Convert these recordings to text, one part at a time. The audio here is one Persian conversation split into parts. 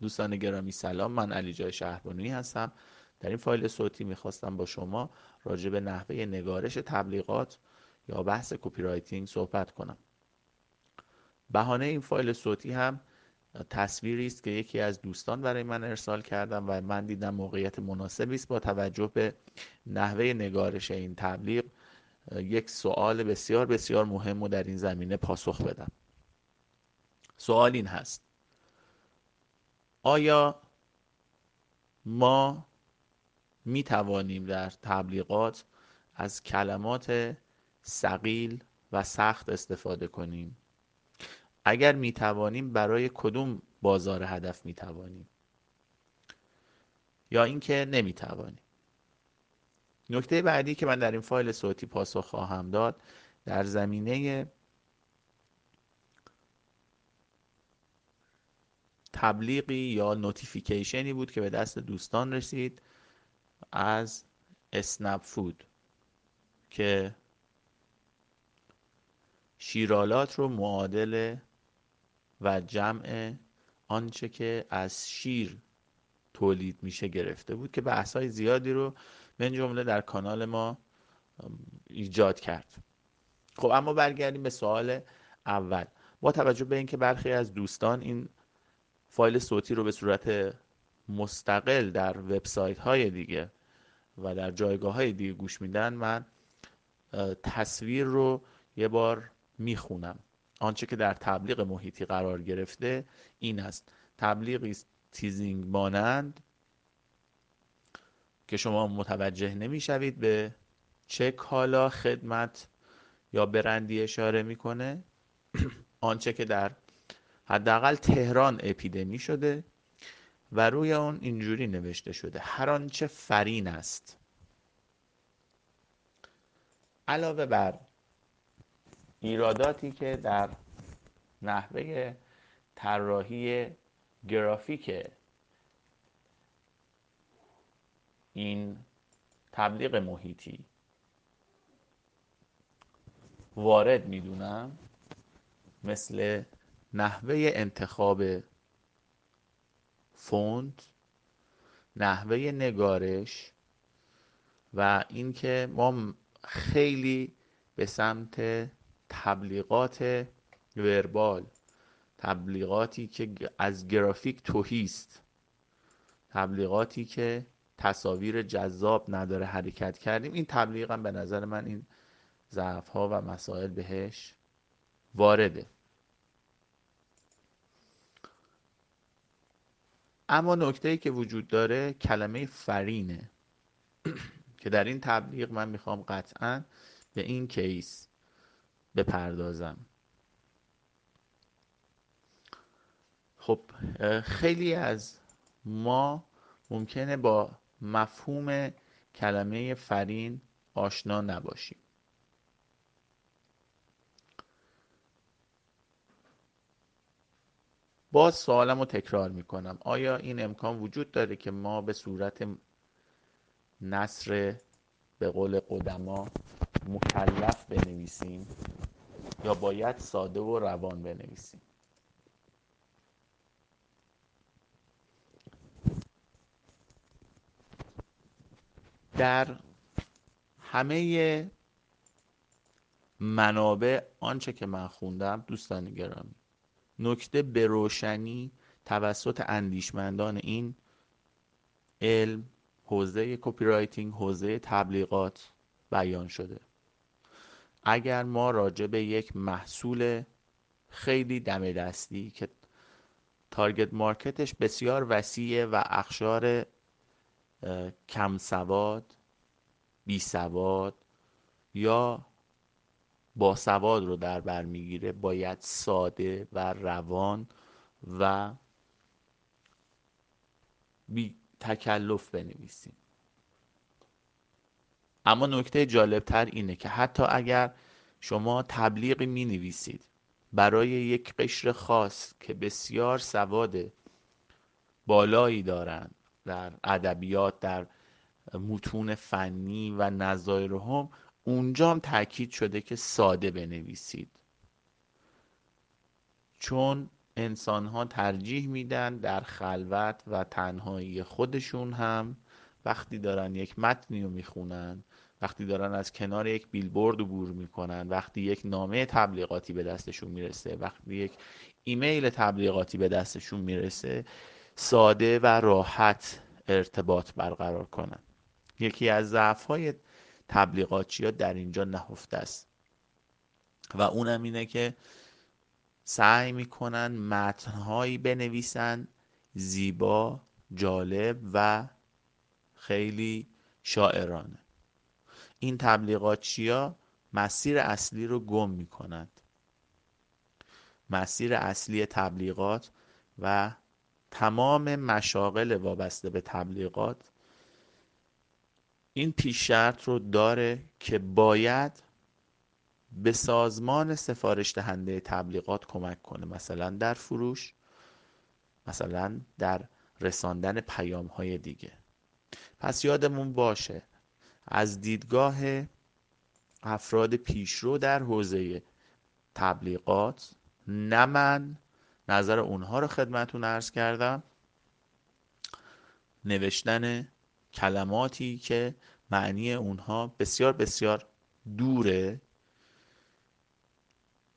دوستان گرامی سلام. من علی جای شهربانویی هستم. در این فایل صوتی می‌خواستم با شما راجع به نحوه نگارش تبلیغات یا بحث copywriting صحبت کنم. بهانه این فایل صوتی هم تصویری است که یکی از دوستان برای من ارسال کردن و من دیدم موقعیت مناسبی است با توجه به نحوه نگارش این تبلیغ. یک سوال بسیار بسیار مهم رو در این زمینه پاسخ بدم. سوال این هست. آیا ما می توانیم در تبلیغات از کلمات سقیل و سخت استفاده کنیم؟ اگر می توانیم برای کدوم بازار هدف می توانیم یا اینکه نمی توانیم نکته بعدی که من در این فایل صوتی پاسخ خواهم داد در زمینه تبلیغی یا نوتیفیکیشنی بود که به دست دوستان رسید از اسنپ فود که شیرالات رو معادل و جمع آنچه که از شیر تولید میشه گرفته بود که بحث های زیادی رو من جمله در کانال ما ایجاد کرد. خب اما برگردیم به سوال اول. با توجه به اینکه برخی از دوستان این فایل صوتی رو به صورت مستقل در وبسایت های دیگه و در جایگاه های دیگه گوش میدن من تصویر رو یه بار می‌خونم. آنچه که در تبلیغ محیطی قرار گرفته این است. تبلیغی تیزینگ مانند که شما متوجه نمی‌شوید به چه کالا خدمت یا برندی اشاره می‌کنه. آنچه که در حداقل تهران اپیدمی شده و روی اون اینجوری نوشته شده. هر آنچه فرین است. علاوه بر ایراداتی که در نحوه طراحی گرافیک این تبلیغ محیطی وارد می‌دونم مثل نحوه انتخاب فونت نحوه نگارش و اینکه ما خیلی به سمت تبلیغات وربال تبلیغاتی که از گرافیک توهیست تبلیغاتی که تصاویر جذاب نداره حرکت کردیم. این تبلیغ هم به نظر من این ضعف ها و مسائل بهش وارده. اما نکته که وجود داره کلمه فرینه که در این تبلیغ من می‌خوام قطعا به این کیس بپردازم. خب خیلی از ما ممکنه با مفهوم کلمه فرین آشنا نباشیم. باز سوالم رو تکرار می‌کنم. آیا این امکان وجود داره که ما به صورت نصر به قول قدما مکلف بنویسیم یا باید ساده و روان بنویسیم؟ در همه منابع آنچه که من خوندم دوستان گرامی نکته به روشنی توسط اندیشمندان این علم حوزه copywriting حوزه تبلیغات بیان شده. اگر ما راجع به یک محصول خیلی دم دستی که target market ش بسیار وسیعه و اقشار کم سواد بی سواد یا با سواد رو در بر می‌گیره باید ساده و روان و بی تکلف بنویسیم. اما نکته جالبتر اینه که حتی اگر شما تبلیغی می نویسید برای یک قشر خاص که بسیار سواد بالایی دارند در ادبیات در متون فنی و نظایرهم اونجا هم تاکید شده که ساده بنویسید. چون انسان ها ترجیح میدن در خلوت و تنهایی خودشون هم وقتی دارن یک متنی رو می‌خونن وقتی دارن از کنار یک بیلبورد عبور می‌کنن وقتی یک نامه تبلیغاتی به دستشون می‌رسه وقتی یک ایمیل تبلیغاتی به دستشون می‌رسه ساده و راحت ارتباط برقرار کنن. یکی از ضعف های تبلیغاتچی ها در اینجا نهفته است. و اونم اینه که سعی می‌کنن متنهایی بنویسن زیبا جالب و خیلی شاعرانه. این تبلیغاتچیا مسیر اصلی رو گم می‌کنند. مسیر اصلی تبلیغات و تمام مشاغل وابسته به تبلیغات این پیش شرط رو داره که باید به سازمان سفارش دهنده تبلیغات کمک کنه. مثلا در فروش مثلا در رساندن پیام های دیگه. پس یادمون باشه از دیدگاه افراد پیشرو در حوزه تبلیغات نه من نظر اونها رو خدمتون ارز کردم. نوشتن کلماتی که معنی اونها بسیار بسیار دوره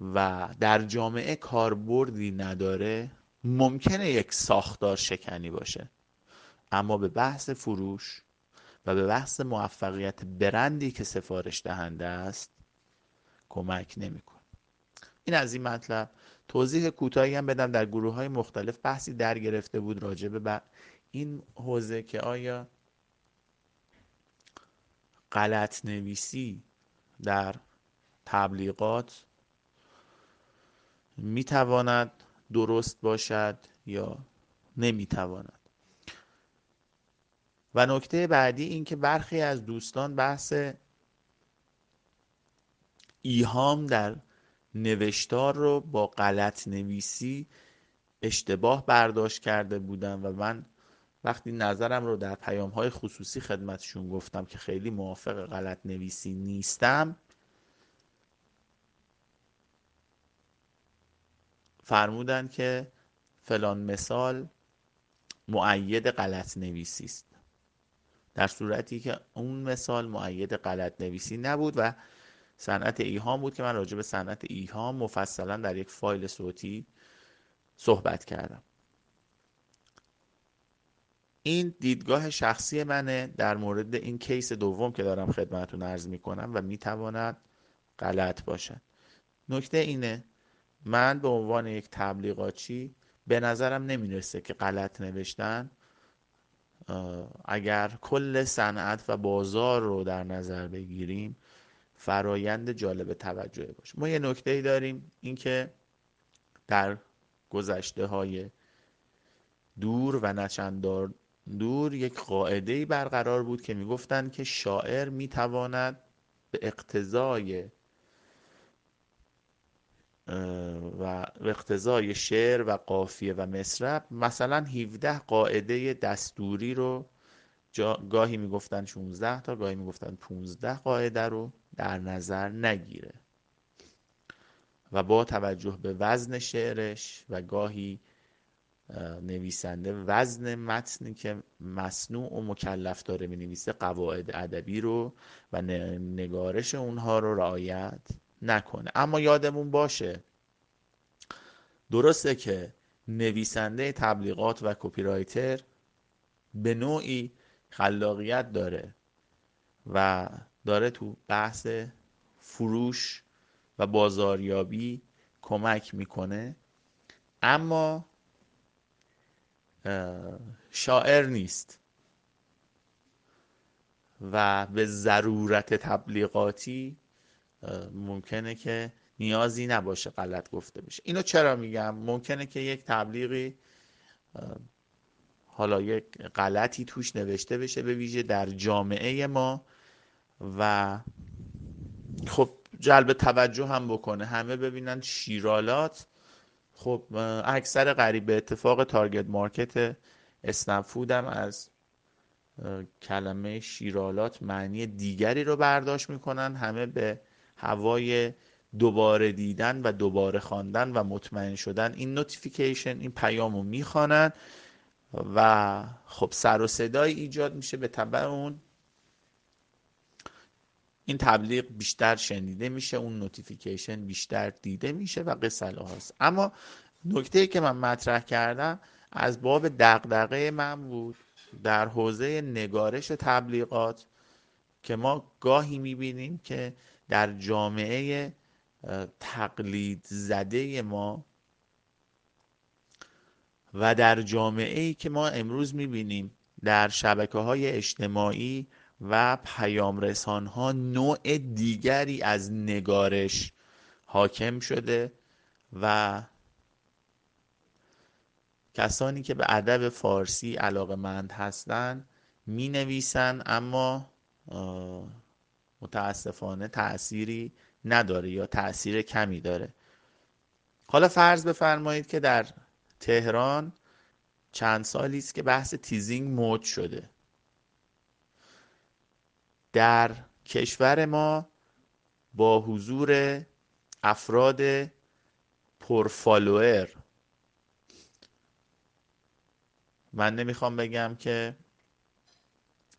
و در جامعه کاربردی نداره ممکنه یک ساختار شکنی باشه. اما به بحث فروش و به بحث موفقیت برندی که سفارش دهنده است کمک نمی‌کنه. این از این مطلب. توضیح کوتاهی هم بدم. در گروه های مختلف بحثی در گرفته بود راجع به این حوزه که آیا غلط نویسی در تبلیغات می‌تواند درست باشد یا نمی‌تواند. و نکته بعدی این که برخی از دوستان بحث ایهام در نوشتار رو با غلط نویسی اشتباه برداشت کرده بودن و من وقتی نظرم رو در پیام خصوصی خدمتشون گفتم که خیلی موافق غلط نویسی نیستم فرمودن که فلان مثال معید غلط نویسی است. در صورتی که اون مثال معید غلط نویسی نبود و صنعت ایهام بود که من راجع به صنعت ایهام مفصلا در یک فایل صوتی صحبت کردم. این دیدگاه شخصی منه در مورد این کیس دوم که دارم خدمتون عرض می‌کنم و می‌تواند غلط باشد. نکته اینه من به عنوان یک تبلیغاتچی به نظرم نمی‌رسه که غلط نوشتن. اگر کل صنعت و بازار رو در نظر بگیریم فرایند جالب توجه باشه. ما یه نکته ای داریم اینکه در گذشته های دور و نچندار دور یک قاعده برقرار بود که می‌گفتند که شاعر می‌تواند به اقتضای و اقتضای شعر و قافیه و مصرب مثلا 17 قاعده دستوری رو گاهی می‌گفتن 16 تا گاهی می‌گفتن 15 قاعده رو در نظر نگیره. و با توجه به وزن شعرش و گاهی نویسنده. وزن متنی که مصنوع و مکلف داره می نویسه قواعد ادبی رو و نگارش اونها رو رعایت نکنه. اما یادمون باشه درسته که نویسنده تبلیغات و کپی رایتر به نوعی خلاقیت داره و داره تو بحث فروش و بازاریابی کمک می‌کنه. اما شاعر نیست و به ضرورت تبلیغاتی ممکنه که نیازی نباشه غلط گفته بشه. اینو چرا میگم؟ ممکنه که یک تبلیغی حالا یک غلطی توش نوشته بشه به ویژه در جامعه ما و خب جلب توجه هم بکنه. همه ببینن شیرالات خب اکثر قریب به اتفاق target market اسنپ هم از کلمه شیرالات معنی دیگری رو برداشت می‌کنن. همه به هوای دوباره دیدن و دوباره خواندن و مطمئن شدن این notification این پیام رو و خب سر و صدای ایجاد میشه به طبع اون. این تبلیغ بیشتر شنیده میشه اون نوتیفیکیشن بیشتر دیده میشه و قصه هاست. اما نکته که من مطرح کردم از باب دقدقه من بود در حوزه نگارش تبلیغات که ما گاهی می‌بینیم که در جامعه تقلید زده ما و در جامعه ای که ما امروز می‌بینیم در شبکه های اجتماعی و پیام رسان ها نوع دیگری از نگارش حاکم شده و کسانی که به ادب فارسی علاقه مند هستند می نویسن اما متاسفانه تأثیری نداره یا تأثیر کمی داره. حالا فرض بفرمایید که در تهران چند سالی است که بحث teasing مد شده. در کشور ما با حضور افراد پر follower من نمی‌خوام بگم که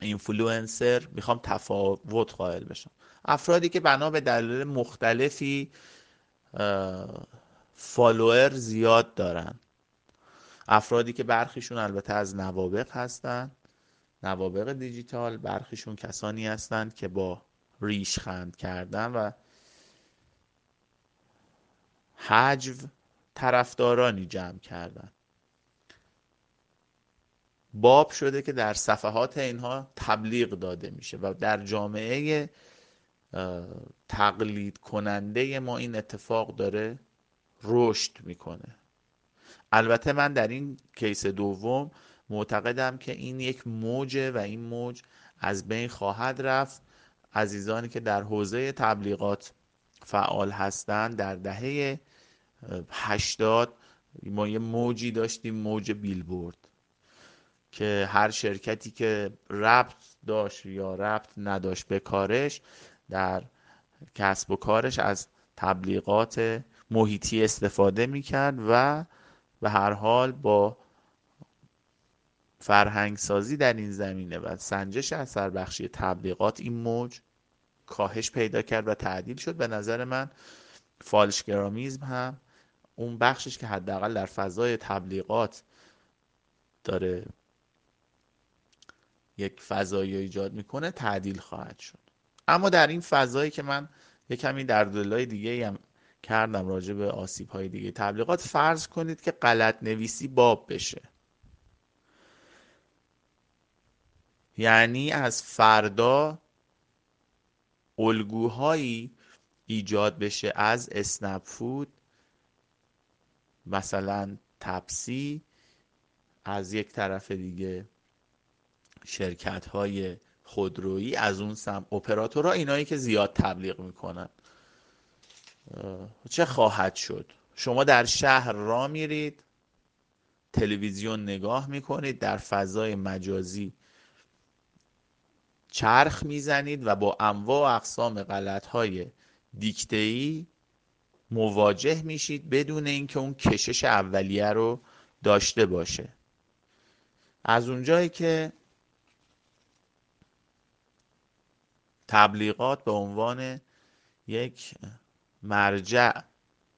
اینفلوئنسر می‌خوام تفاوت قائل بشم. افرادی که بنا به دلایل مختلفی فالوئر زیاد دارن. افرادی که برخیشون البته از نوابق هستن. نوابق دیجیتال برخیشون کسانی هستند که با ریش خند کردن و حجو طرفدارانی جمع کردن. باب شده که در صفحات اینها تبلیغ داده میشه و در جامعه تقلید کننده ما این اتفاق داره رشد می‌کنه. البته من در این کیس دوم معتقدم که این یک موجه و این موج از بین خواهد رفت. عزیزانی که در حوزه تبلیغات فعال هستند در دهه هشتاد ما یه موجی داشتیم موج بیلبورد که هر شرکتی که ربط داشت یا ربط نداشت به کارش در کسب و کارش از تبلیغات محیطی استفاده می‌کرد و به هر حال با فرهنگ سازی در این زمینه و سنجش اثر بخشی تبلیغات این موج کاهش پیدا کرد و تعدیل شد. به نظر من فالشگرامیزم هم اون بخشش که حداقل در فضای تبلیغات داره یک فضایی ایجاد می‌کنه تعدیل خواهد شد. اما در این فضایی که من یک کمی در دلای دیگه هم کردم راجع به آسیب های دیگه. تبلیغات فرض کنید که غلط نویسی باب بشه. یعنی از فردا الگوهایی ایجاد بشه از اسنپ فود مثلا تپسی از یک طرف دیگه شرکت های خودرویی از اون سم اپراتورها اینایی که زیاد تبلیغ می‌کنن. چه خواهد شد؟ شما در شهر را میرید تلویزیون نگاه می‌کنید در فضای مجازی چرخ می‌زنید و با انواع و اقسام غلط های دیکته مواجه میشید بدون اینکه اون کشش اولیه رو داشته باشه. از اونجایی که تبلیغات به عنوان یک مرجع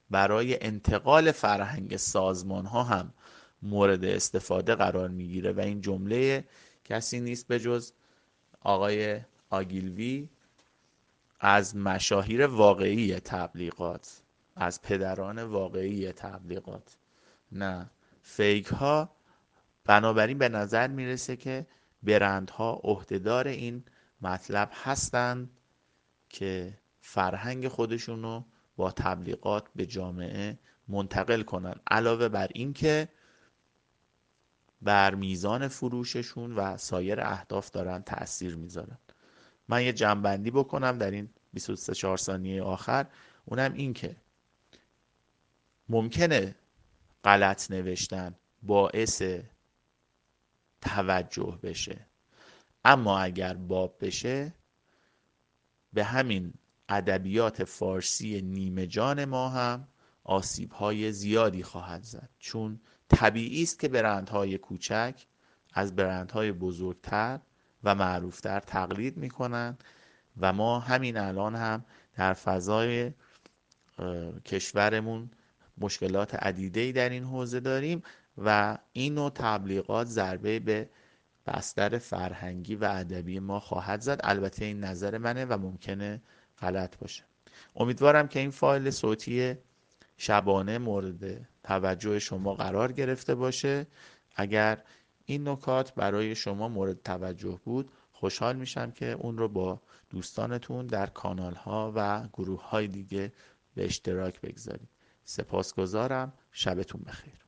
برای انتقال فرهنگ سازمان ها هم مورد استفاده قرار می‌گیره و این جمله کسی نیست به جز آقای آگیلوی از مشاهیر واقعی تبلیغات از پدران واقعی تبلیغات. نه فیک ها بنابراین به نظر می‌رسه که برندها عهدهدار این مطلب هستند که فرهنگ خودشون رو با تبلیغات به جامعه منتقل کنن. علاوه بر اینکه بر میزان فروششون و سایر اهداف دارن تاثیر می‌ذارن. من یه جنبندی بکنم در این 23 4 ثانیه آخر. اونم این که ممکنه غلط نوشتن باعث توجه بشه. اما اگر باب بشه به همین ادبیات فارسی نیمه جان ما هم آسیب های زیادی خواهد زد. چون طبیعی است که برندهای کوچک از برندهای بزرگتر و معروفتر تقلید می‌کنن و ما همین الان هم در فضای کشورمون مشکلات عدیده در این حوزه داریم و این نوع تبلیغات ضربه به بستر فرهنگی و ادبی ما خواهد زد. البته این نظر منه و ممکنه غلط باشه. امیدوارم که این فایل صوتی شبانه مورد توجه شما قرار گرفته باشه. اگر این نکات برای شما مورد توجه بود خوشحال میشم که اون رو با دوستانتون در کانال ها و گروه های دیگه به اشتراک بگذارید. سپاسگزارم. شبتون بخیر.